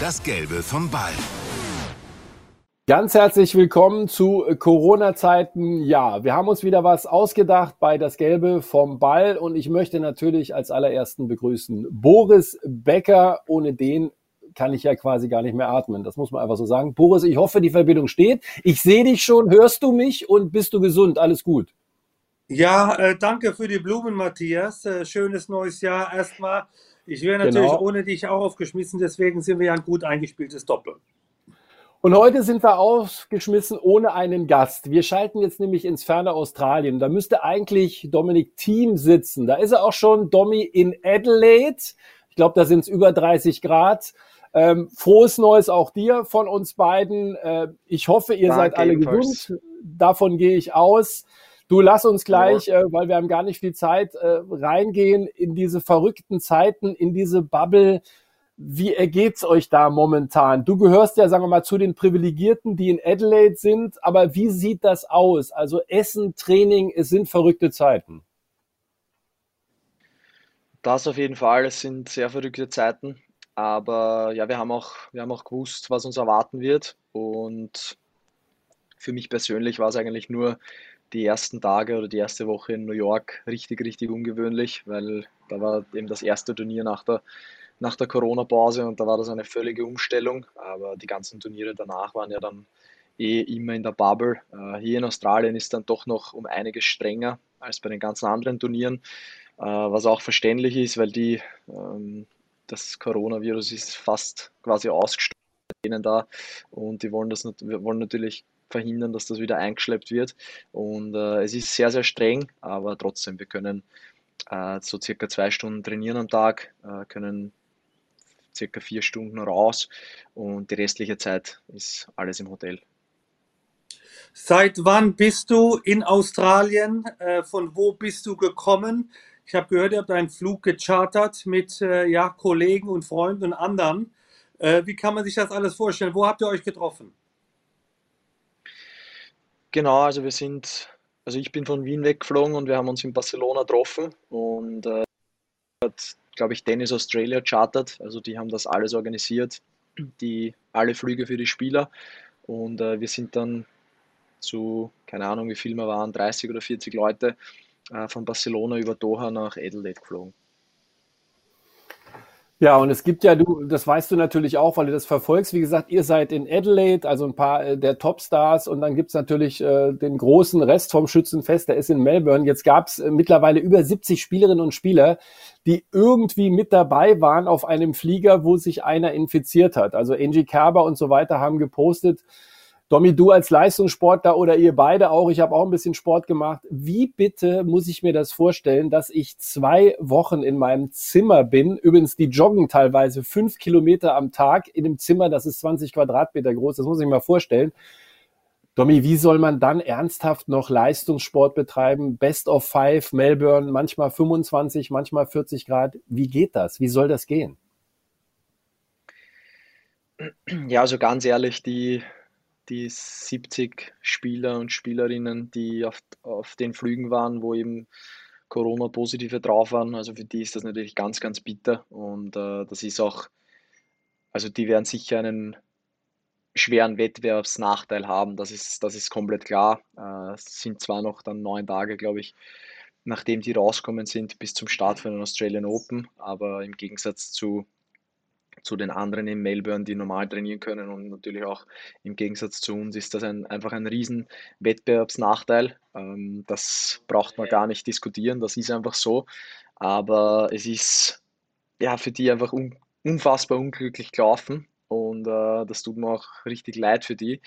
Das Gelbe vom Ball. Ganz herzlich willkommen zu Corona-Zeiten. Ja, wir haben uns wieder was ausgedacht bei Das Gelbe vom Ball und ich möchte natürlich als allerersten begrüßen Boris Becker. Ohne den kann ich ja quasi gar nicht mehr atmen. Das muss man einfach so sagen. Boris, ich hoffe, die Verbindung steht. Ich sehe dich schon. Hörst du mich und bist du gesund? Alles gut. Ja, äh, danke für die Blumen, Matthias. Äh, schönes neues Jahr erstmal. Ich wäre natürlich genau. ohne dich auch aufgeschmissen, deswegen sind wir ja ein gut eingespieltes Doppel. Und heute sind wir aufgeschmissen ohne einen Gast. Wir schalten jetzt nämlich ins ferne Australien. Da müsste eigentlich Dominik Thiem sitzen. Da ist er auch schon, Domi, in Adelaide. Ich glaube, da sind es über 30 Grad. Ähm, frohes Neues auch dir von uns beiden. Äh, ich hoffe, ihr Danke seid alle gesund. Davon gehe ich aus. Du lass uns gleich, ja. äh, weil wir haben gar nicht viel Zeit, äh, reingehen in diese verrückten Zeiten, in diese Bubble. Wie ergeht's euch da momentan? Du gehörst ja, sagen wir mal, zu den Privilegierten, die in Adelaide sind, aber wie sieht das aus? Also Essen, Training, es sind verrückte Zeiten. Das auf jeden Fall, es sind sehr verrückte Zeiten, aber ja, wir haben auch, wir haben auch gewusst, was uns erwarten wird und für mich persönlich war es eigentlich nur die ersten Tage oder die erste Woche in New York richtig, richtig ungewöhnlich, weil da war eben das erste Turnier nach der nach der Corona-Pause und da war das eine völlige Umstellung. Aber die ganzen Turniere danach waren ja dann eh immer in der Bubble. Äh, hier in Australien ist dann doch noch um einiges strenger als bei den ganzen anderen Turnieren, äh, was auch verständlich ist, weil die, ähm, das Coronavirus ist fast quasi ausgestorben da und die wollen das wollen natürlich verhindern, dass das wieder eingeschleppt wird. Und äh, es ist sehr, sehr streng, aber trotzdem, wir können äh, so circa zwei Stunden trainieren am Tag, äh, können circa vier Stunden raus und die restliche Zeit ist alles im Hotel. Seit wann bist du in Australien? Äh, von wo bist du gekommen? Ich habe gehört, ihr habt einen Flug gechartert mit äh, ja, Kollegen und Freunden und anderen. Äh, wie kann man sich das alles vorstellen? Wo habt ihr euch getroffen? Genau, also wir sind, also ich bin von Wien weggeflogen und wir haben uns in Barcelona getroffen und äh, hat glaube ich, Tennis Australia chartert. Also die haben das alles organisiert, die alle Flüge für die Spieler. Und äh, wir sind dann zu, keine Ahnung, wie viel wir waren, 30 oder 40 Leute äh, von Barcelona über Doha nach Adelaide geflogen. Ja, und es gibt ja, du, das weißt du natürlich auch, weil du das verfolgst. Wie gesagt, ihr seid in Adelaide, also ein paar äh, der Topstars, und dann gibt's natürlich äh, den großen Rest vom Schützenfest, der ist in Melbourne. Jetzt gab's äh, mittlerweile über 70 Spielerinnen und Spieler, die irgendwie mit dabei waren auf einem Flieger, wo sich einer infiziert hat. Also Angie Kerber und so weiter haben gepostet, Domi, du als Leistungssportler oder ihr beide auch, ich habe auch ein bisschen Sport gemacht. Wie bitte muss ich mir das vorstellen, dass ich zwei Wochen in meinem Zimmer bin? Übrigens, die joggen teilweise fünf Kilometer am Tag in einem Zimmer, das ist 20 Quadratmeter groß. Das muss ich mir mal vorstellen. Domi, wie soll man dann ernsthaft noch Leistungssport betreiben? Best of Five, Melbourne, manchmal 25, manchmal 40 Grad. Wie geht das? Wie soll das gehen? Ja, also ganz ehrlich, die die 70 Spieler und Spielerinnen, die auf, auf den Flügen waren, wo eben Corona-Positive drauf waren. Also für die ist das natürlich ganz, ganz bitter. Und äh, das ist auch, also die werden sicher einen schweren Wettbewerbsnachteil haben. Das ist, das ist komplett klar. Äh, es sind zwar noch dann neun Tage, glaube ich, nachdem die rauskommen sind, bis zum Start von den Australian Open, aber im Gegensatz zu zu den anderen in Melbourne, die normal trainieren können. Und natürlich auch im Gegensatz zu uns ist das ein, einfach ein riesen Wettbewerbsnachteil. Ähm, das braucht man gar nicht diskutieren, das ist einfach so. Aber es ist ja für die einfach un, unfassbar unglücklich gelaufen und äh, das tut mir auch richtig leid für die.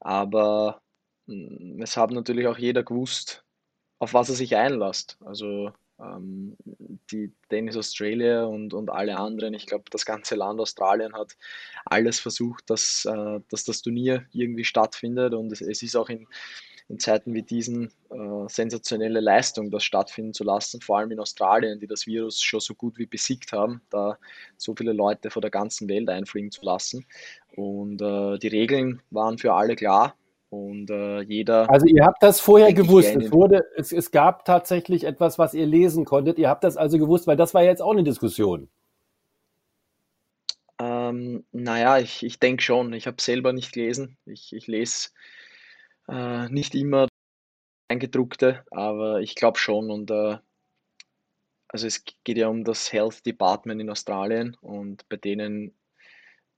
Aber mh, mm, es hat natürlich auch jeder gewusst, auf was er sich einlässt. Also die Tennis Australia und, und alle anderen, ich glaube, das ganze Land Australien hat alles versucht, dass, äh, dass das Turnier irgendwie stattfindet und es, es ist auch in, in Zeiten wie diesen äh, sensationelle Leistung, das stattfinden zu lassen, vor allem in Australien, die das Virus schon so gut wie besiegt haben, da so viele Leute von der ganzen Welt einfliegen zu lassen. Und äh, die Regeln waren für alle klar. Und äh, jeder. Also ihr habt das vorher gewusst. Es wurde, es, es gab tatsächlich etwas, was ihr lesen konntet. Ihr habt das also gewusst, weil das war jetzt auch eine Diskussion. Äh, Ähm, naja, ich, ich denke schon. Ich habe selber nicht gelesen. Ich, ich lese äh, nicht immer eingedruckte, aber ich glaube schon. Und äh, also es geht ja um das Health Department in Australien und bei denen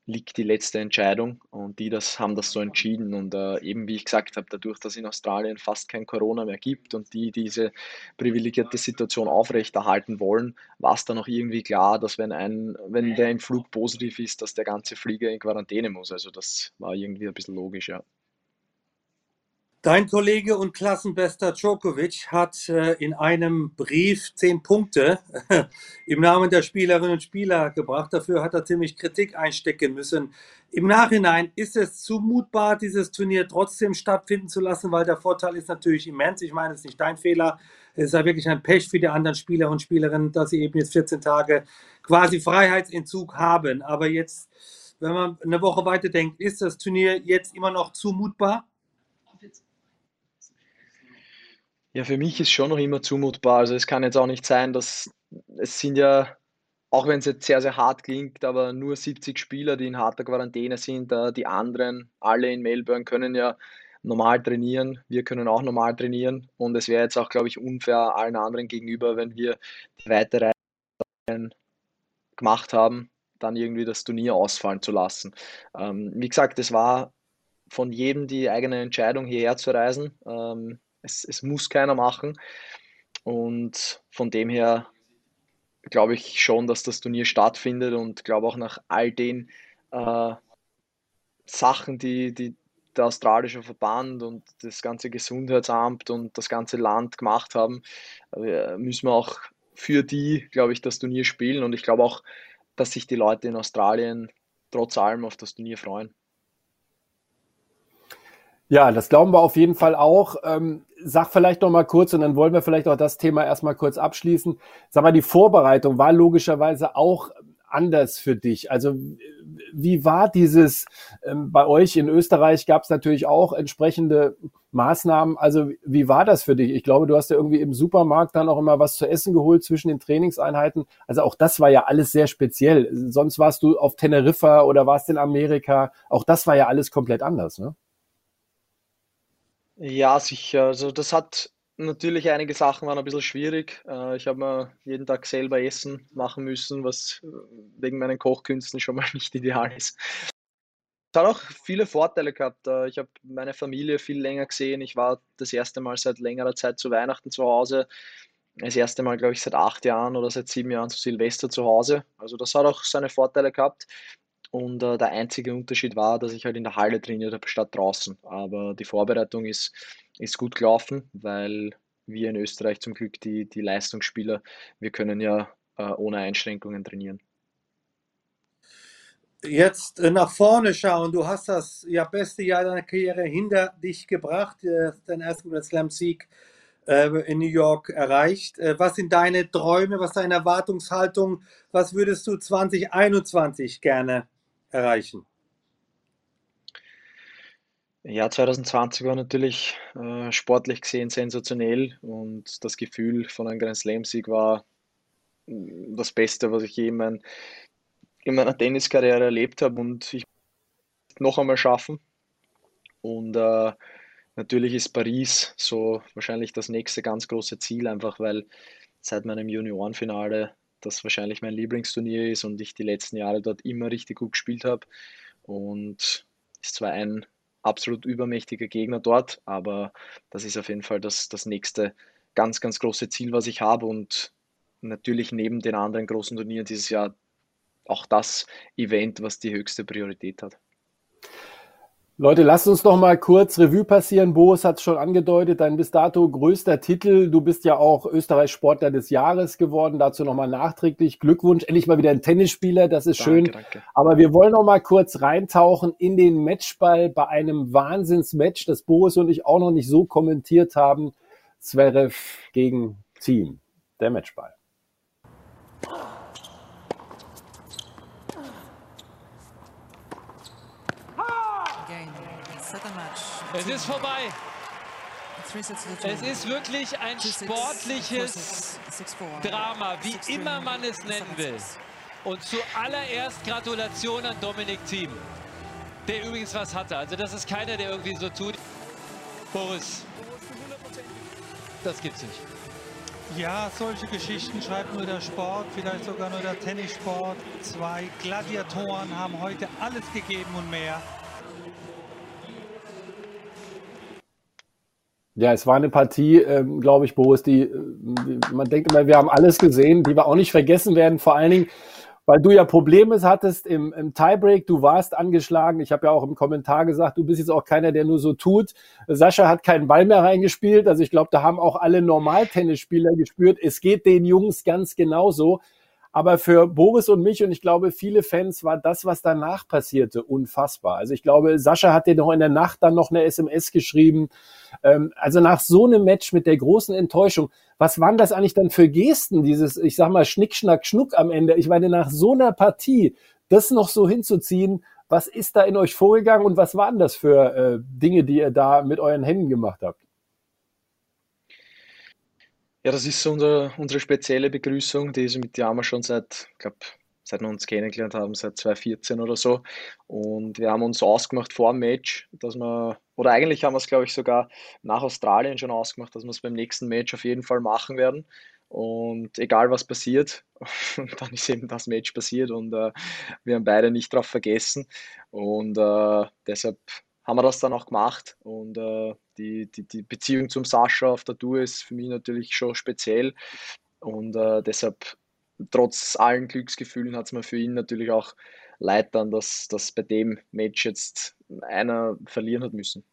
liegt die letzte Entscheidung und die das haben das so entschieden und äh, eben wie ich gesagt habe, dadurch, dass in Australien fast kein Corona mehr gibt und die diese privilegierte Situation aufrechterhalten wollen, war es dann auch irgendwie klar, dass wenn ein wenn der im Flug positiv ist, dass der ganze Flieger in Quarantäne muss. Also das war irgendwie ein bisschen logisch, ja. Dein Kollege und Klassenbester Djokovic hat äh, in einem Brief zehn Punkte im Namen der Spielerinnen und Spieler gebracht. Dafür hat er ziemlich Kritik einstecken müssen. Im Nachhinein ist es zumutbar, dieses Turnier trotzdem stattfinden zu lassen, weil der Vorteil ist natürlich immens. Ich meine, es ist nicht dein Fehler. Es ist ja wirklich ein Pech für die anderen Spieler und Spielerinnen, dass sie eben jetzt 14 Tage quasi Freiheitsentzug haben. Aber jetzt, wenn man eine Woche weiter denkt, ist das Turnier jetzt immer noch zumutbar? Ja, für mich ist schon noch immer zumutbar. Also es kann jetzt auch nicht sein, dass es sind ja, auch wenn es jetzt sehr, sehr hart klingt, aber nur 70 Spieler, die in harter Quarantäne sind. Die anderen, alle in Melbourne, können ja normal trainieren. Wir können auch normal trainieren. Und es wäre jetzt auch, glaube ich, unfair allen anderen gegenüber, wenn wir die weitere gemacht haben, dann irgendwie das Turnier ausfallen zu lassen. Ähm, wie gesagt, es war von jedem die eigene Entscheidung, hierher zu reisen. Ähm, es, es muss keiner machen. Und von dem her glaube ich schon, dass das Turnier stattfindet und glaube auch nach all den äh, Sachen, die, die der australische Verband und das ganze Gesundheitsamt und das ganze Land gemacht haben, äh, müssen wir auch für die, glaube ich, das Turnier spielen. Und ich glaube auch, dass sich die Leute in Australien trotz allem auf das Turnier freuen. Ja, das glauben wir auf jeden Fall auch. Ähm, sag vielleicht noch mal kurz und dann wollen wir vielleicht auch das Thema erstmal kurz abschließen. Sag mal, die Vorbereitung war logischerweise auch anders für dich. Also wie war dieses, ähm, bei euch in Österreich gab es natürlich auch entsprechende Maßnahmen. Also wie war das für dich? Ich glaube, du hast ja irgendwie im Supermarkt dann auch immer was zu essen geholt zwischen den Trainingseinheiten. Also auch das war ja alles sehr speziell. Sonst warst du auf Teneriffa oder warst in Amerika. Auch das war ja alles komplett anders, ne? Ja, sicher. Also das hat natürlich einige Sachen waren ein bisschen schwierig. Äh, ich habe mir jeden Tag selber Essen machen müssen, was äh, wegen meinen Kochkünsten schon mal nicht ideal ist. Es hat auch viele Vorteile gehabt. Äh, ich habe meine Familie viel länger gesehen. Ich war das erste Mal seit längerer Zeit zu Weihnachten zu Hause. Das erste Mal, glaube ich, seit acht Jahren oder seit sieben Jahren zu Silvester zu Hause. Also das hat auch seine Vorteile gehabt. Und äh, der einzige Unterschied war, dass ich halt in der Halle trainiert habe statt draußen. Aber die Vorbereitung ist, ist gut gelaufen, weil wir in Österreich zum Glück die, die Leistungsspieler, wir können ja äh, ohne Einschränkungen trainieren. Jetzt äh, nach vorne schauen. Du hast das ja, beste Jahr deiner Karriere hinter dich gebracht, deinen ersten Slam-Sieg äh, in New York erreicht. Äh, was sind deine Träume, was ist deine Erwartungshaltung? Was würdest du 2021 gerne erreichen? Ja, 2020 war natürlich äh, sportlich gesehen sensationell und das Gefühl von einem Grand Slam-Sieg war mm, das Beste, was ich je in, mein, in meiner Tenniskarriere erlebt habe und ich noch einmal schaffen. Und äh, natürlich ist Paris so wahrscheinlich das nächste ganz große Ziel, einfach weil seit meinem Juniorenfinale das wahrscheinlich mein Lieblingsturnier ist und ich die letzten Jahre dort immer richtig gut gespielt habe. Und ist zwar ein absolut übermächtiger Gegner dort, aber das ist auf jeden Fall das, das nächste ganz, ganz große Ziel, was ich habe. Und natürlich neben den anderen großen Turnieren dieses Jahr auch das Event, was die höchste Priorität hat. Leute, lasst uns noch mal kurz Revue passieren. Boris hat es schon angedeutet, dein bis dato größter Titel. Du bist ja auch Österreich Sportler des Jahres geworden. Dazu noch mal nachträglich Glückwunsch. Endlich mal wieder ein Tennisspieler, das ist danke, schön. Danke. Aber wir wollen noch mal kurz reintauchen in den Matchball bei einem Wahnsinnsmatch, das Boris und ich auch noch nicht so kommentiert haben. Zverev gegen Team. Der Matchball. Es ist vorbei. Es ist wirklich ein sportliches Drama, wie immer man es nennen will. Und zuallererst Gratulation an Dominik Thiem, der übrigens was hatte. Also das ist keiner, der irgendwie so tut. Boris, das gibt's nicht. Ja, solche Geschichten schreibt nur der Sport, vielleicht sogar nur der Tennissport. Zwei Gladiatoren haben heute alles gegeben und mehr. Ja, es war eine Partie, ähm, glaube ich, Boris, die, die, man denkt immer, wir haben alles gesehen, die wir auch nicht vergessen werden. Vor allen Dingen, weil du ja Probleme hattest im, im Tiebreak, du warst angeschlagen. Ich habe ja auch im Kommentar gesagt, du bist jetzt auch keiner, der nur so tut. Sascha hat keinen Ball mehr reingespielt. Also ich glaube, da haben auch alle Normaltennisspieler gespürt, es geht den Jungs ganz genauso. Aber für Boris und mich und ich glaube viele Fans war das, was danach passierte, unfassbar. Also ich glaube, Sascha hat dir noch in der Nacht dann noch eine SMS geschrieben. Ähm, also nach so einem Match mit der großen Enttäuschung, was waren das eigentlich dann für Gesten, dieses, ich sag mal, Schnick, Schnack, Schnuck am Ende? Ich meine, nach so einer Partie, das noch so hinzuziehen, was ist da in euch vorgegangen und was waren das für äh, Dinge, die ihr da mit euren Händen gemacht habt? Ja, das ist so unser, unsere spezielle Begrüßung, die ist mit Yama schon seit, ich glaube, seit wir uns kennengelernt haben, seit 2014 oder so. Und wir haben uns ausgemacht vor dem Match, dass wir, oder eigentlich haben wir es, glaube ich, sogar nach Australien schon ausgemacht, dass wir es beim nächsten Match auf jeden Fall machen werden. Und egal was passiert, dann ist eben das Match passiert und äh, wir haben beide nicht darauf vergessen. Und äh, deshalb haben wir das dann auch gemacht. Und äh, die, die, die Beziehung zum Sascha auf der Tour ist für mich natürlich schon speziell. Und äh, deshalb, trotz allen Glücksgefühlen, hat es mir für ihn natürlich auch leid dann, dass, dass bei dem Match jetzt einer verlieren hat müssen.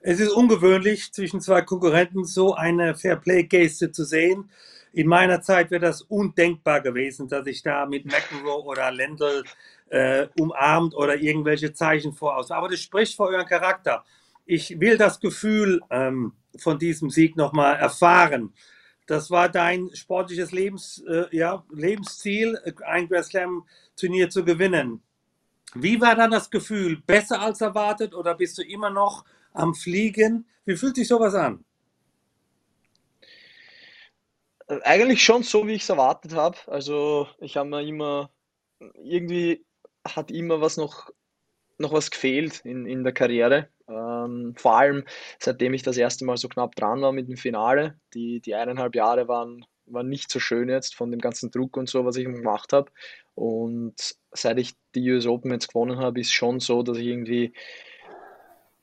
Es ist ungewöhnlich, zwischen zwei Konkurrenten so eine Fairplay-Geste zu sehen. In meiner Zeit wäre das undenkbar gewesen, dass ich da mit McEnroe oder Lendl äh, umarmt oder irgendwelche Zeichen voraus. Aber das spricht vor euren Charakter. Ich will das Gefühl ähm, von diesem Sieg nochmal erfahren. Das war dein sportliches Lebens, äh, ja, Lebensziel, ein Grand Slam Turnier zu gewinnen. Wie war dann das Gefühl? Besser als erwartet oder bist du immer noch am Fliegen? Wie fühlt sich sowas an? Eigentlich schon so, wie ich es erwartet habe. Also ich habe mir immer irgendwie hat immer was noch, noch was gefehlt in, in der Karriere. Ähm, vor allem seitdem ich das erste Mal so knapp dran war mit dem Finale. Die, die eineinhalb Jahre waren, waren nicht so schön jetzt von dem ganzen Druck und so, was ich gemacht habe. Und seit ich die US Open jetzt gewonnen habe, ist schon so, dass ich irgendwie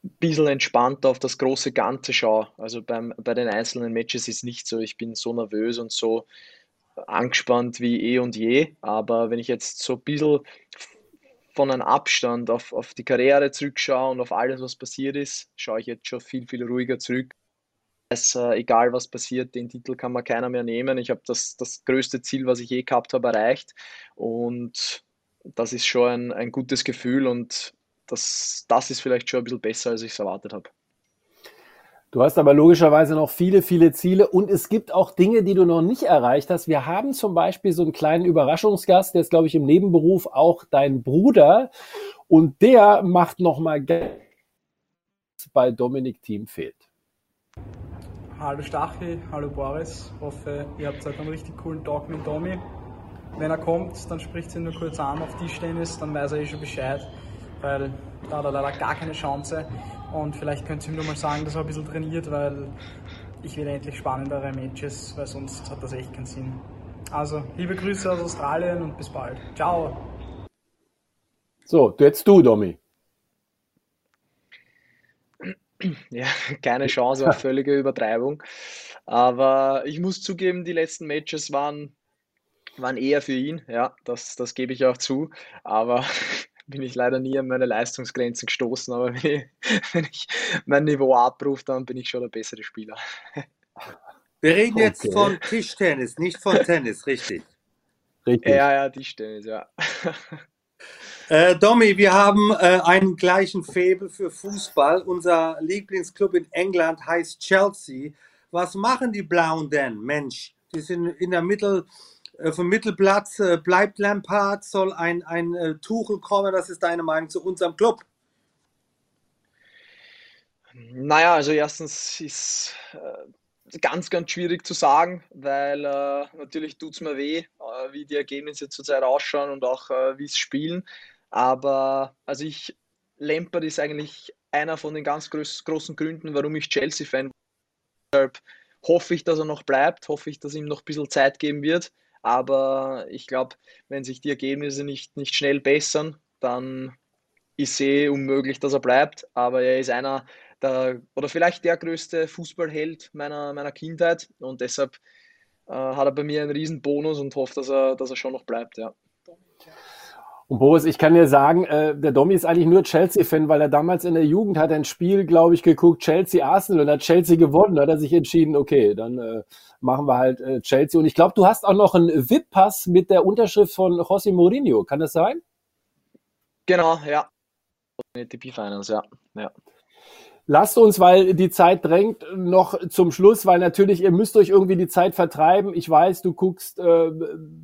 ein bisschen entspannter auf das große Ganze schaue. Also beim, bei den einzelnen Matches ist nicht so, ich bin so nervös und so angespannt wie eh und je. Aber wenn ich jetzt so ein bisschen von einem Abstand auf, auf die Karriere zurückschaue und auf alles, was passiert ist, schaue ich jetzt schon viel, viel ruhiger zurück. Es, äh, egal was passiert, den Titel kann man keiner mehr nehmen. Ich habe das, das größte Ziel, was ich je gehabt habe, erreicht. Und das ist schon ein, ein gutes Gefühl und das, das ist vielleicht schon ein bisschen besser, als ich es erwartet habe. Du hast aber logischerweise noch viele, viele Ziele und es gibt auch Dinge, die du noch nicht erreicht hast. Wir haben zum Beispiel so einen kleinen Überraschungsgast, der ist, glaube ich, im Nebenberuf auch dein Bruder und der macht nochmal bei Dominik Team fehlt. Hallo Stachel, hallo Boris. Hoffe, ihr habt heute einen richtig coolen Talk mit Domi. Wenn er kommt, dann spricht sie nur kurz an auf Tischtennis, dann weiß er eh schon Bescheid, weil da hat er leider gar keine Chance. Und vielleicht könnt ihr ihm nur mal sagen, dass er ein bisschen trainiert, weil ich will endlich spannendere Matches, weil sonst hat das echt keinen Sinn. Also, liebe Grüße aus Australien und bis bald. Ciao. So, jetzt du, Domi. Ja, keine Chance auf völlige Übertreibung. Aber ich muss zugeben, die letzten Matches waren, waren eher für ihn. Ja, das, das gebe ich auch zu. Aber bin ich leider nie an meine Leistungsgrenzen gestoßen, aber wenn ich, wenn ich mein Niveau abrufe, dann bin ich schon der bessere Spieler. Wir reden okay. jetzt von Tischtennis, nicht von Tennis, richtig? Richtig. Ja, ja, Tischtennis, ja. Äh, Domi, wir haben äh, einen gleichen Faible für Fußball. Unser Lieblingsclub in England heißt Chelsea. Was machen die Blauen denn? Mensch, die sind in der Mittel, vom Mittelplatz äh, bleibt Lampard, soll ein, ein äh, Tuchel kommen? Was ist deine Meinung zu unserem Club? Naja, also erstens ist ganz, ganz schwierig zu sagen, weil äh, natürlich tut es mir weh, äh, wie die Ergebnisse zurzeit ausschauen und auch äh, wie es spielen. Aber also ich, Lampard ist eigentlich einer von den ganz groß, großen Gründen, warum ich Chelsea-Fan bin. Deshalb hoffe ich, dass er noch bleibt, hoffe ich, dass ihm noch ein bisschen Zeit geben wird. Aber ich glaube, wenn sich die Ergebnisse nicht, nicht schnell bessern, dann ist eh unmöglich, dass er bleibt. Aber er ist einer der, oder vielleicht der größte Fußballheld meiner, meiner Kindheit und deshalb äh, hat er bei mir einen riesen Bonus und hoffe, dass er, dass er schon noch bleibt, ja. Und Boris, ich kann dir sagen, äh, der Domi ist eigentlich nur Chelsea-Fan, weil er damals in der Jugend hat ein Spiel, glaube ich, geguckt, Chelsea-Arsenal und hat Chelsea gewonnen. Da hat er sich entschieden, okay, dann äh, machen wir halt äh, Chelsea. Und ich glaube, du hast auch noch einen VIP-Pass mit der Unterschrift von José Mourinho. Kann das sein? Genau, ja. ATP Finance, ja. ja. Lasst uns, weil die Zeit drängt, noch zum Schluss, weil natürlich, ihr müsst euch irgendwie die Zeit vertreiben. Ich weiß, du guckst äh,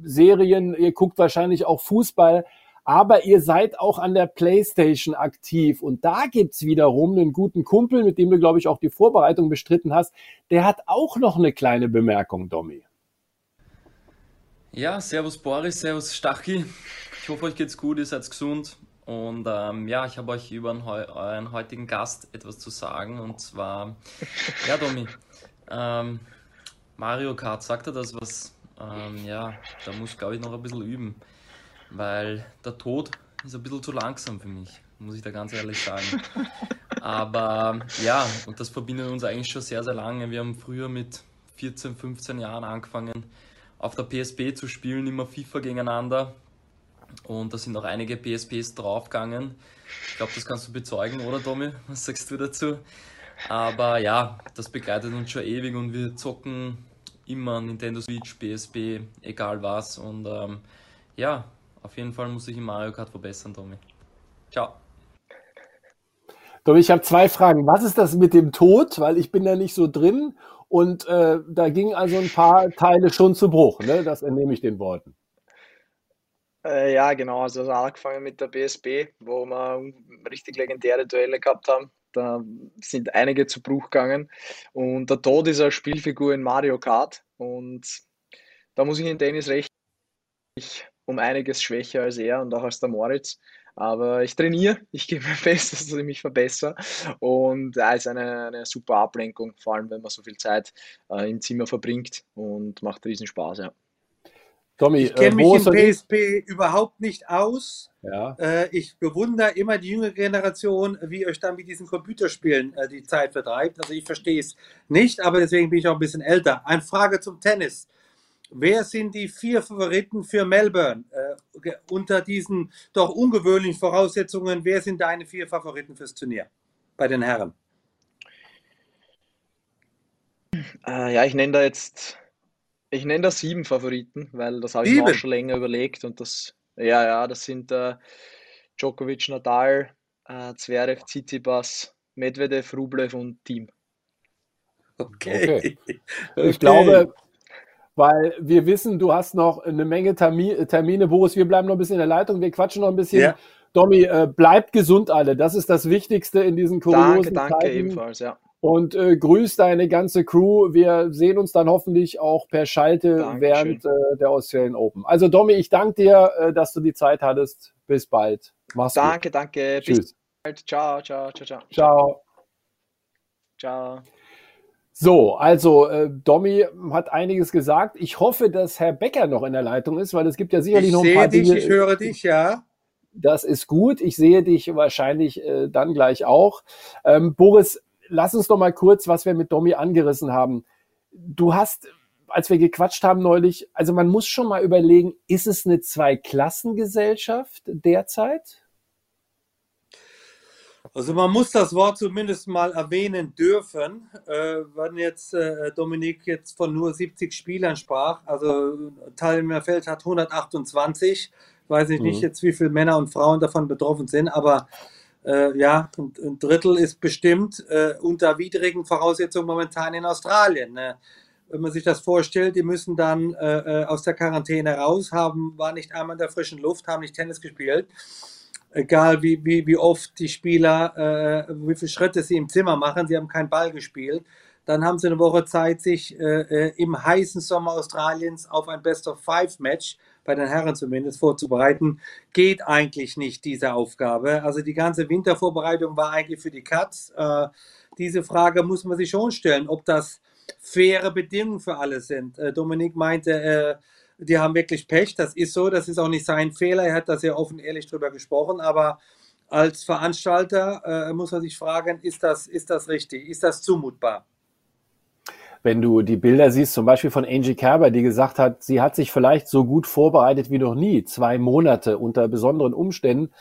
Serien, ihr guckt wahrscheinlich auch Fußball aber ihr seid auch an der Playstation aktiv und da gibt's wiederum einen guten Kumpel, mit dem du, glaube ich, auch die Vorbereitung bestritten hast. Der hat auch noch eine kleine Bemerkung, Domi. Ja, servus Boris, servus Stachi. Ich hoffe, euch geht's gut, ihr seid gesund. Und ähm, ja, ich habe euch über euren heutigen Gast etwas zu sagen. Und zwar, ja, Domi, ähm, Mario Kart, sagt er das was? Ähm, ja, da muss, glaube ich, noch ein bisschen üben weil der Tod ist ein bisschen zu langsam für mich, muss ich da ganz ehrlich sagen. Aber ja, und das verbindet uns eigentlich schon sehr, sehr lange. Wir haben früher mit 14, 15 Jahren angefangen, auf der PSP zu spielen, immer FIFA gegeneinander. Und da sind auch einige PSPs draufgegangen. Ich glaube, das kannst du bezeugen, oder Tommy? Was sagst du dazu? Aber ja, das begleitet uns schon ewig und wir zocken immer Nintendo Switch, PSP, egal was. Und ähm, ja, auf jeden Fall muss ich in Mario Kart verbessern, Tommy. Ciao. Tommy, ich habe zwei Fragen. Was ist das mit dem Tod? Weil ich bin da nicht so drin. Und äh, da gingen also ein paar Teile schon zu Bruch. Ne? Das entnehme ich den Worten. Äh, ja, genau. Also das hat angefangen mit der BSB, wo wir richtig legendäre Duelle gehabt haben. Da sind einige zu Bruch gegangen. Und der Tod ist eine Spielfigur in Mario Kart. Und da muss ich in Dennis recht. Ich um einiges schwächer als er und auch als der Moritz. Aber ich trainiere, ich gebe mein Bestes, dass ich mich verbessere. Und ja, ist eine, eine super Ablenkung, vor allem wenn man so viel Zeit äh, im Zimmer verbringt und macht riesen Spaß, ja. Tommy, ich kenne äh, mich in PSP ich... überhaupt nicht aus. Ja. Äh, ich bewundere immer die junge Generation, wie ihr euch dann mit diesen Computerspielen äh, die Zeit vertreibt. Also ich verstehe es nicht, aber deswegen bin ich auch ein bisschen älter. Eine Frage zum Tennis. Wer sind die vier Favoriten für Melbourne? Äh, unter diesen doch ungewöhnlichen Voraussetzungen, wer sind deine vier Favoriten fürs Turnier bei den Herren? Äh, ja, ich nenne da jetzt, ich nenne da sieben Favoriten, weil das habe ich mir auch schon länger überlegt und das, ja, ja, das sind äh, Djokovic, Nadal, äh, Zverev, Tsitsipas, Medvedev, Rublev und Team. Okay. okay. Ich glaube, weil wir wissen, du hast noch eine Menge Termine. Boris, wir bleiben noch ein bisschen in der Leitung, wir quatschen noch ein bisschen. Ja. Domi, äh, bleibt gesund alle. Das ist das Wichtigste in diesen kuriosen Danke, danke ebenfalls, ja. Und äh, grüß deine ganze Crew. Wir sehen uns dann hoffentlich auch per Schalte Dankeschön. während äh, der Australian Open. Also Domi, ich danke dir, äh, dass du die Zeit hattest. Bis bald. Mach's danke, gut. Danke, danke. Tschüss. Bis Ciao, ciao, ciao, ciao. Ciao. Ciao. So, also äh, Domi hat einiges gesagt. Ich hoffe, dass Herr Becker noch in der Leitung ist, weil es gibt ja sicherlich ich noch ein paar dich, Dinge. Ich höre dich, ja. Das ist gut. Ich sehe dich wahrscheinlich äh, dann gleich auch. Ähm, Boris, lass uns noch mal kurz, was wir mit Domi angerissen haben. Du hast, als wir gequatscht haben neulich, also man muss schon mal überlegen, ist es eine Zweiklassengesellschaft derzeit? Also man muss das Wort zumindest mal erwähnen dürfen, äh, wenn jetzt äh, Dominik jetzt von nur 70 Spielern sprach. Also Teilnehmerfeld hat 128. Weiß ich mhm. nicht jetzt, wie viele Männer und Frauen davon betroffen sind, aber äh, ja, ein, ein, Drittel ist bestimmt äh, unter widrigen Voraussetzungen momentan in Australien. Ne? Wenn man sich das vorstellt, die müssen dann äh, äh, aus der Quarantäne raus, haben, waren nicht einmal in der frischen Luft, haben nicht Tennis gespielt egal wie, wie, wie oft die Spieler, äh, wie viele Schritte sie im Zimmer machen, sie haben keinen Ball gespielt. Dann haben sie eine Woche Zeit, sich äh, äh im heißen Sommer Australiens auf ein Best-of-Five-Match, bei den Herren zumindest, vorzubereiten. Geht eigentlich nicht, diese Aufgabe. Also die ganze Wintervorbereitung war eigentlich für die Cuts. Äh, diese Frage muss man sich schon stellen, ob das faire Bedingungen für alle sind. Äh, Dominik meinte, äh, die haben wirklich Pech. Das ist so, das ist auch nicht sein Fehler. Er hat da sehr offen ehrlich drüber gesprochen, aber als Veranstalter äh, muss man sich fragen, ist das, ist das richtig? Ist das zumutbar? Wenn du die Bilder siehst, zum Beispiel von Angie Kerber, die gesagt hat, sie hat sich vielleicht so gut vorbereitet wie noch nie, zwei Monate unter besonderen Umständen.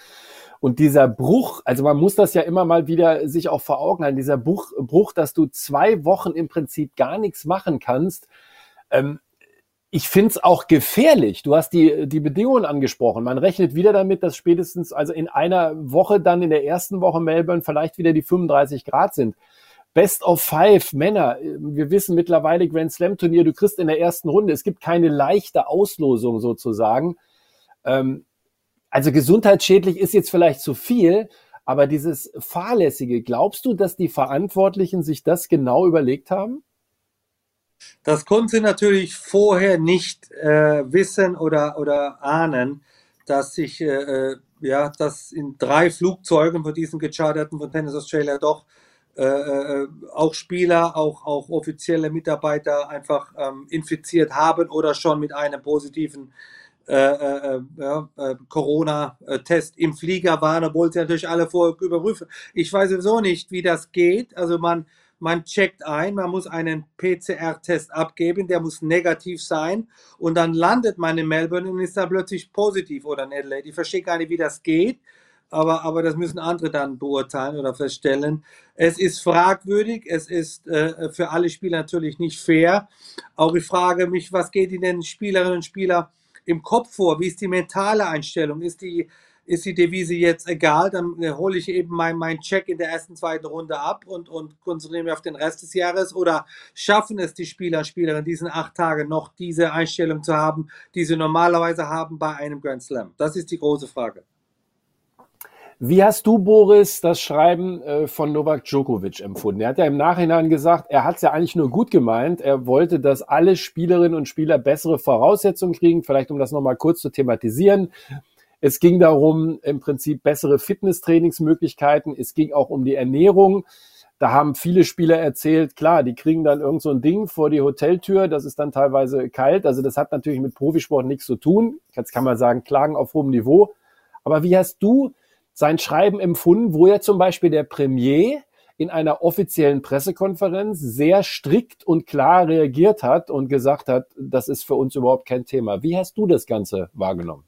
Und dieser Bruch, also man muss das ja immer mal wieder sich auch vor Augen halten, dieser Bruch, Bruch dass du zwei Wochen im Prinzip gar nichts machen kannst, ähm, ich finde es auch gefährlich. Du hast die, die Bedingungen angesprochen. Man rechnet wieder damit, dass spätestens also in einer Woche dann in der ersten Woche Melbourne vielleicht wieder die 35 Grad sind. Best of Five Männer. Wir wissen mittlerweile Grand Slam Turnier, du kriegst in der ersten Runde. Es gibt keine leichte Auslosung sozusagen. Ähm, also gesundheitsschädlich ist jetzt vielleicht zu viel, aber dieses Fahrlässige, glaubst du, dass die Verantwortlichen sich das genau überlegt haben? Das konnten sie natürlich vorher nicht äh, wissen oder, oder ahnen, dass sich äh, äh, ja, dass in drei Flugzeugen von diesen gecharterten von Tennis Australia doch äh, äh, auch Spieler, auch, auch offizielle Mitarbeiter einfach ähm, infiziert haben oder schon mit einem positiven äh, äh, ja, Corona-Test im Flieger waren, obwohl sie natürlich alle vorher überprüfen. Ich weiß sowieso nicht, wie das geht. Also man, man checkt ein, man muss einen PCR-Test abgeben, der muss negativ sein und dann landet man in Melbourne und ist dann plötzlich positiv oder in Adelaide. Ich verstehe gar nicht, wie das geht, aber, aber das müssen andere dann beurteilen oder feststellen. Es ist fragwürdig, es ist äh, für alle Spieler natürlich nicht fair. Auch ich frage mich, was geht in den Spielerinnen und Spielern im Kopf vor? Wie ist die mentale Einstellung? Ist die ist die Devise jetzt egal, dann äh, hole ich eben meinen mein Check in der ersten, zweiten Runde ab und, und konzentriere mich auf den Rest des Jahres oder schaffen es die Spieler Spielerinnen diesen acht Tagen noch diese Einstellung zu haben, die sie normalerweise haben bei einem Grand Slam? Das ist die große Frage. Wie hast du, Boris, das Schreiben äh, von Novak Djokovic empfunden? Er hat ja im Nachhinein gesagt, er hat es ja eigentlich nur gut gemeint. Er wollte, dass alle Spielerinnen und Spieler bessere Voraussetzungen kriegen. Vielleicht, um das nochmal kurz zu thematisieren. Es ging darum, im Prinzip bessere Fitnesstrainingsmöglichkeiten. Es ging auch um die Ernährung. Da haben viele Spieler erzählt, klar, die kriegen dann irgend so ein Ding vor die Hoteltür, das ist dann teilweise kalt. Also das hat natürlich mit Profisport nichts zu tun. Jetzt kann man sagen, Klagen auf hohem Niveau. Aber wie hast du sein Schreiben empfunden, wo ja zum Beispiel der Premier in einer offiziellen Pressekonferenz sehr strikt und klar reagiert hat und gesagt hat, das ist für uns überhaupt kein Thema. Wie hast du das Ganze wahrgenommen?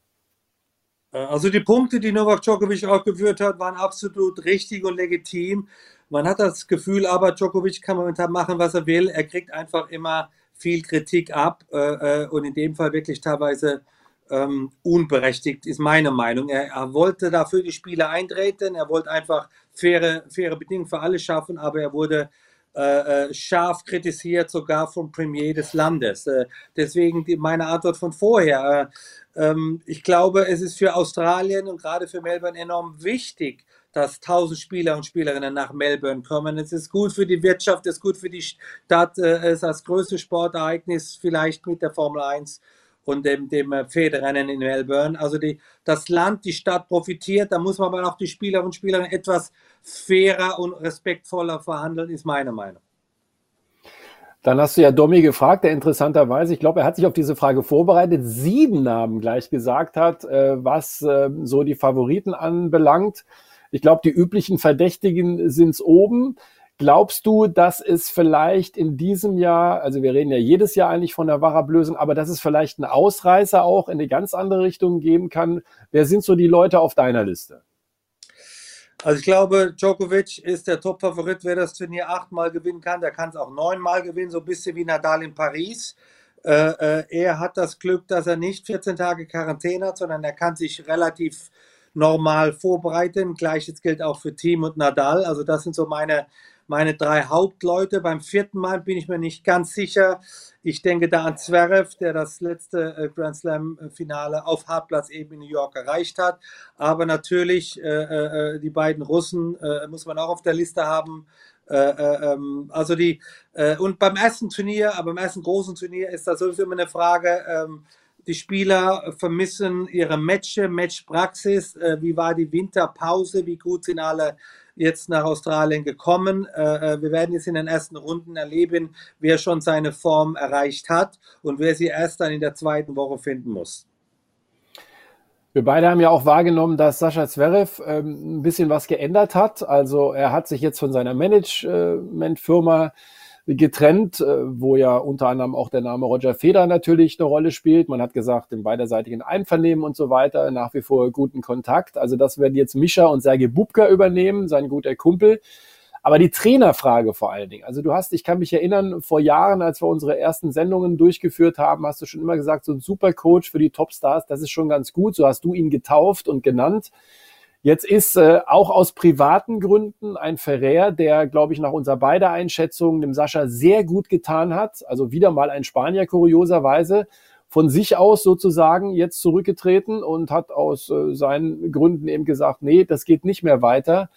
Äh, also die Punkte, die Novak Djokovic aufgeführt hat, waren absolut richtig und legitim. Man hat das Gefühl, aber Djokovic kann momentan machen, was er will. Er kriegt einfach immer viel Kritik ab äh, äh, und in dem Fall wirklich teilweise ähm, unberechtigt, ist meine Meinung. Er, er, wollte dafür die Spiele eintreten, er wollte einfach faire, faire Bedingungen für alle schaffen, aber er wurde äh, äh, scharf kritisiert, sogar vom Premier des Landes. Äh, deswegen die, meine Antwort von vorher. Äh, ähm, ich glaube, es ist für Australien und gerade für Melbourne enorm wichtig, dass tausend Spieler und Spielerinnen nach Melbourne kommen. Es ist gut für die Wirtschaft, es ist gut für die Stadt, äh, es ist das größte Sportereignis vielleicht mit der Formel 1 und dem, dem äh, Pferderennen in Melbourne. Also die, das Land, die Stadt profitiert, da muss man aber auch die Spieler und Spielerinnen etwas fairer und respektvoller verhandeln, ist meine Meinung. Dann hast du ja Domi gefragt, der interessanterweise, ich glaube, er hat sich auf diese Frage vorbereitet, sieben Namen gleich gesagt hat, äh, was äh, so die Favoriten anbelangt. Ich glaube, die üblichen Verdächtigen sind's oben. Glaubst du, dass es vielleicht in diesem Jahr, also wir reden ja jedes Jahr eigentlich von der Warablösung, aber dass es vielleicht einen Ausreißer auch in eine ganz andere Richtung geben kann? Wer sind so die Leute auf deiner Liste? Also ich glaube, Djokovic ist der Top-Favorit, wer das Turnier achtmal gewinnen kann. Der kann es auch neunmal gewinnen, so ein bisschen wie Nadal in Paris. Äh, äh, er hat das Glück, dass er nicht 14 Tage Quarantäne hat, sondern er kann sich relativ normal vorbereiten. Gleiches gilt auch für Team und Nadal. Also das sind so meine, meine drei Hauptleute. Beim vierten Mal bin ich mir nicht ganz sicher. Ich denke da an Zverev, der das letzte äh, Grand Slam-Finale auf Hartplatz eben in New York erreicht hat. Aber natürlich äh, äh, die beiden Russen äh, muss man auch auf der Liste haben. Äh, äh, ähm, also die und beim ersten Turnier, aber beim ersten großen Turnier ist das sowieso immer eine Frage. Die Spieler vermissen ihre Matches, Matchpraxis. wie war die Winterpause? Wie gut sind alle jetzt nach Australien gekommen. Äh, äh, wir werden jetzt in den ersten Runden erleben, wer schon seine Form erreicht hat und wer sie erst dann in der zweiten Woche finden muss. Wir beide haben ja auch wahrgenommen, dass Sascha Zverev ähm, ein bisschen was geändert hat. Also er hat sich jetzt von seiner Managementfirma getrennt, äh, wo ja unter anderem auch der Name Roger Federer natürlich eine Rolle spielt. Man hat gesagt, im beiderseitigen Einvernehmen und so weiter, nach wie vor guten Kontakt. Also das werden jetzt Mischa und Sergei Bubka übernehmen, sein guter Kumpel. Aber die Trainerfrage vor allen Dingen. Also du hast, ich kann mich erinnern, vor Jahren, als wir unsere ersten Sendungen durchgeführt haben, hast du schon immer gesagt, so ein super Coach für die Topstars, das ist schon ganz gut. So hast du ihn getauft und genannt. Jetzt ist äh, auch aus privaten Gründen ein Ferrer, der, glaube ich, nach unserer beider Einschätzung dem Sascha sehr gut getan hat. Also wieder mal ein Spanier kurioserweise von sich aus sozusagen jetzt zurückgetreten und hat aus äh, seinen Gründen eben gesagt, nee, das geht nicht mehr weiter.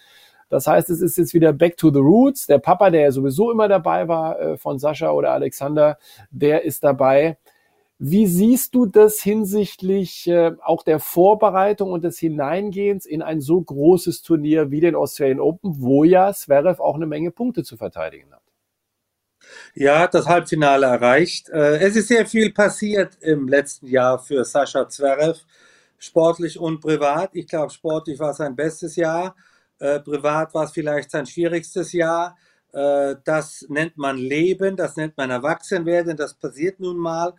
Das heißt, es ist jetzt wieder back to the roots. Der Papa, der ja sowieso immer dabei war äh, von Sascha oder Alexander, der ist dabei. Wie siehst du das hinsichtlich äh, auch der Vorbereitung und des Hineingehens in ein so großes Turnier wie den Australian Open, wo ja Zverev auch eine Menge Punkte zu verteidigen hat? Ja, das Halbfinale erreicht. Äh, es ist sehr viel passiert im letzten Jahr für Sascha Zverev, sportlich und privat. Ich glaube, sportlich war sein bestes Jahr. Äh, privat war es vielleicht sein schwierigstes Jahr. Äh, das nennt man Leben, das nennt man Erwachsenwerden, das passiert nun mal.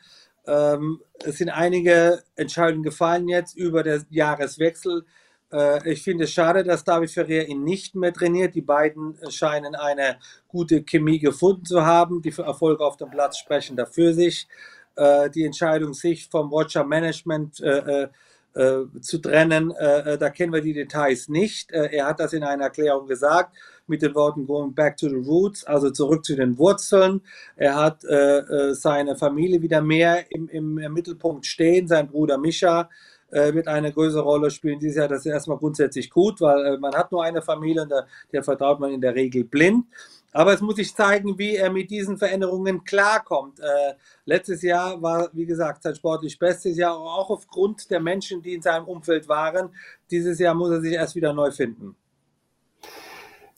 Ähm, es sind einige Entscheidungen gefallen jetzt über den Jahreswechsel. Äh, ich finde es schade, dass David Ferrer ihn nicht mehr trainiert. Die beiden scheinen eine gute Chemie gefunden zu haben. Die Erfolge auf dem Platz sprechen dafür sich. Äh, die Entscheidung, sich vom Watcher Management äh, äh, äh zu trennen, äh, da kennen wir die Details nicht. er hat das in einer Erklärung gesagt mit den Worten Going back to the roots, also zurück zu den Wurzeln. Er hat äh, äh, seine Familie wieder mehr im, im, Mittelpunkt stehen. Sein Bruder Mischa äh, wird eine größere Rolle spielen dieses Jahr. Das ist erstmal grundsätzlich gut, weil äh, man hat nur eine Familie und der, der vertraut man in der Regel blind. Aber es muss sich zeigen, wie er mit diesen Veränderungen klarkommt. Äh, letztes Jahr war, wie gesagt, sein sportlich bestes Jahr, auch aufgrund der Menschen, die in seinem Umfeld waren. Dieses Jahr muss er sich erst wieder neu finden.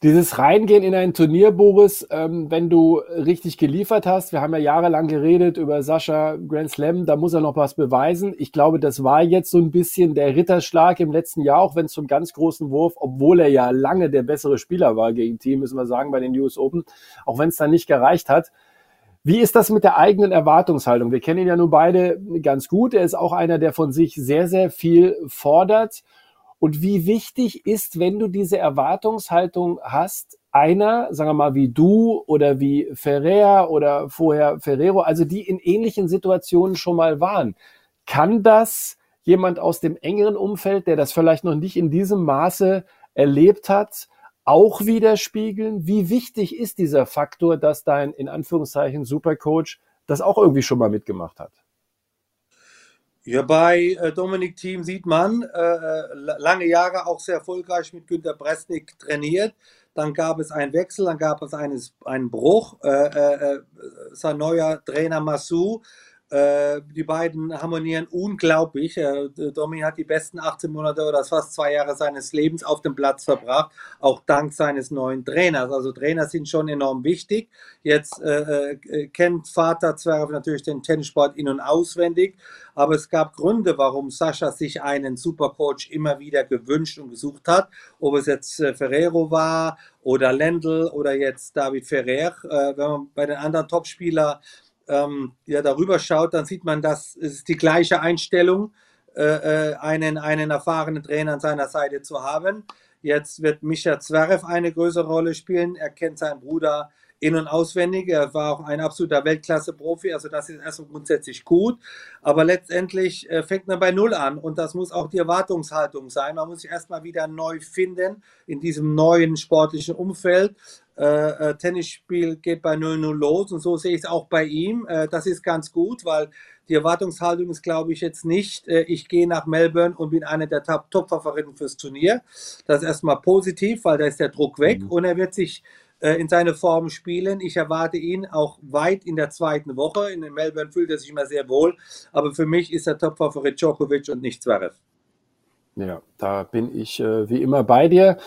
Dieses Reingehen in ein Turnier, Boris, ähm, wenn du richtig geliefert hast, wir haben ja jahrelang geredet über Sascha Grand Slam, da muss er noch was beweisen. Ich glaube, das war jetzt so ein bisschen der Ritterschlag im letzten Jahr, auch wenn es zum ganz großen Wurf, obwohl er ja lange der bessere Spieler war gegen Team, müssen wir sagen, bei den US Open, auch wenn es dann nicht gereicht hat. Wie ist das mit der eigenen Erwartungshaltung? Wir kennen ihn ja nun beide ganz gut. Er ist auch einer, der von sich sehr, sehr viel fordert. Und wie wichtig ist, wenn du diese Erwartungshaltung hast, einer, sagen wir mal, wie du oder wie Ferrer oder vorher Ferrero, also die in ähnlichen Situationen schon mal waren. Kann das jemand aus dem engeren Umfeld, der das vielleicht noch nicht in diesem Maße erlebt hat, auch widerspiegeln? Wie wichtig ist dieser Faktor, dass dein in Anführungszeichen Supercoach das auch irgendwie schon mal mitgemacht hat? Ja, bei äh, Dominik Thiem sieht man, äh, äh lange Jahre auch sehr erfolgreich mit Günter Bresnik trainiert. Dann gab es einen Wechsel, dann gab es eines, einen Bruch. Äh, äh, äh sein neuer Trainer Massou äh, die beiden harmonieren unglaublich. Äh, Domi hat die besten 18 Monate oder fast zwei Jahre seines Lebens auf dem Platz verbracht, auch dank seines neuen Trainers. Also Trainer sind schon enorm wichtig. Jetzt äh, äh, kennt Vater Zverev natürlich den Tennissport in- und auswendig, aber es gab Gründe, warum Sascha sich einen Supercoach immer wieder gewünscht und gesucht hat. Ob es jetzt Ferrero war oder Lendl oder jetzt David Ferrer. Wenn man bei den anderen Topspielern ähm, ja, darüber schaut, dann sieht man, dass es die gleiche Einstellung, äh, äh, einen, einen erfahrenen Trainer an seiner Seite zu haben. Jetzt wird Mischa Zverev eine größere Rolle spielen. Er kennt seinen Bruder in- und auswendig. Er war auch ein absoluter Weltklasse-Profi, also das ist erstmal grundsätzlich gut. Aber letztendlich äh, fängt man bei Null an und das muss auch die Erwartungshaltung sein. Man muss sich erstmal wieder neu finden in diesem neuen sportlichen Umfeld. Äh, äh, Tennisspiel geht bei 0-0 los und so sehe ich es auch bei ihm. Äh, das ist ganz gut, weil die Erwartungshaltung ist, glaube ich, jetzt nicht, äh, ich gehe nach Melbourne und bin einer der Top-Favoriten fürs Turnier. Das ist erstmal positiv, weil da ist der Druck weg mhm. und er wird sich äh, in seine Form spielen. Ich erwarte ihn auch weit in der zweiten Woche. In Melbourne fühlt er sich immer sehr wohl, aber für mich ist der Top-Favorit Djokovic und nicht Zverev. Ja, da bin ich äh, wie immer bei dir.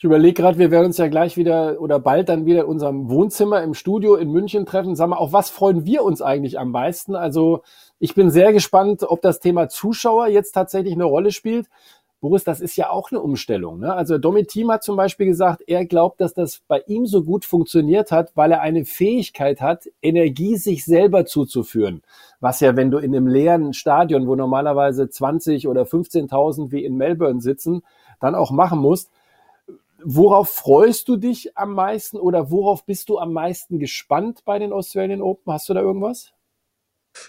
Ich überlege gerade, wir werden uns ja gleich wieder oder bald dann wieder in unserem Wohnzimmer im Studio in München treffen. Sag mal, auf was freuen wir uns eigentlich am meisten? Also ich bin sehr gespannt, ob das Thema Zuschauer jetzt tatsächlich eine Rolle spielt. Boris, das ist ja auch eine Umstellung. Ne? Also Domi Thiem hat zum Beispiel gesagt, er glaubt, dass das bei ihm so gut funktioniert hat, weil er eine Fähigkeit hat, Energie sich selber zuzuführen. Was ja, wenn du in einem leeren Stadion, wo normalerweise 20 oder 15.000 wie in Melbourne sitzen, dann auch machen musst. Worauf freust du dich am meisten oder worauf bist du am meisten gespannt bei den Australian Open? Hast du da irgendwas?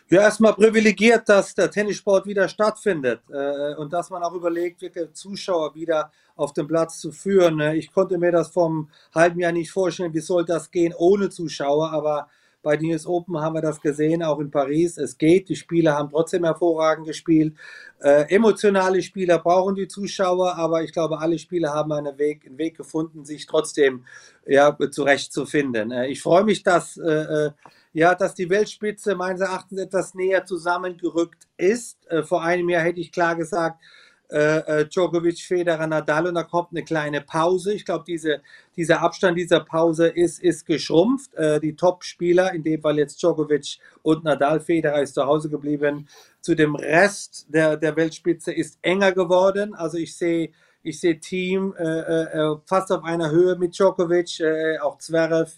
Ja, erstmal privilegiert, dass der Tennissport wieder stattfindet äh, und dass man auch überlegt, wirklich Zuschauer wieder auf den Platz zu führen. Ich konnte mir das vom halben Jahr nicht vorstellen, wie soll das gehen ohne Zuschauer, aber bei den US Open haben wir das gesehen, auch in Paris. Es geht, die Spieler haben trotzdem hervorragend gespielt. Äh, emotionale Spieler brauchen die Zuschauer, aber ich glaube, alle Spieler haben einen Weg, einen Weg gefunden, sich trotzdem ja, zurechtzufinden. Äh, ich freue mich, dass, äh, äh, ja, dass die Weltspitze meines Erachtens etwas näher zusammengerückt ist. Äh, vor einem Jahr hätte ich klar gesagt, äh, äh, Djokovic, Federer, Nadal und da kommt eine kleine Pause. Ich glaube, diese, dieser Abstand dieser Pause ist, ist geschrumpft. Äh, die Top-Spieler, in dem Fall jetzt Djokovic und Nadal, Federer ist zu Hause geblieben. Zu dem Rest der, der Weltspitze ist enger geworden. Also ich sehe ich sehe Team äh, äh, fast auf einer Höhe mit Djokovic, auch Zverev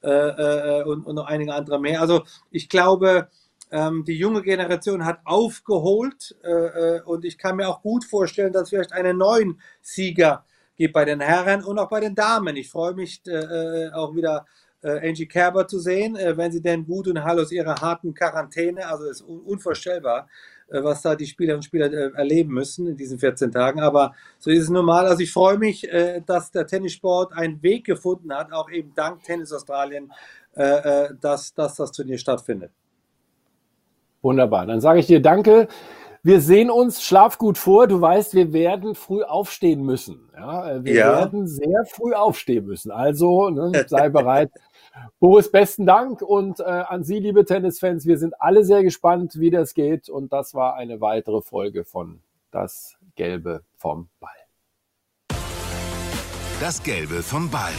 und, und noch einige andere mehr. Also ich glaube, ähm, die junge Generation hat aufgeholt äh, äh, und ich kann mir auch gut vorstellen, dass es vielleicht einen neuen Sieger gibt bei den Herren und auch bei den Damen. Ich freue mich äh, äh auch wieder äh, Angie Kerber zu sehen, wenn sie denn gut und heil aus ihrer harten Quarantäne, also ist un unvorstellbar, was da die Spielerinnen und Spieler erleben müssen in diesen 14 Tagen. Aber so ist es normal. Also ich freue mich, dass der Tennissport einen Weg gefunden hat, auch eben dank Tennis Australien, dass, dass das Turnier stattfindet. Wunderbar. Dann sage ich dir Danke. Wir sehen uns, schlaf gut vor. Du weißt, wir werden früh aufstehen müssen. Ja, wir ja. werden sehr früh aufstehen müssen. Also ne, sei bereit. Boris, besten Dank und äh, an Sie, liebe Tennisfans. Wir sind alle sehr gespannt, wie das geht. Und das war eine weitere Folge von Das Gelbe vom Ball. Das Gelbe vom Ball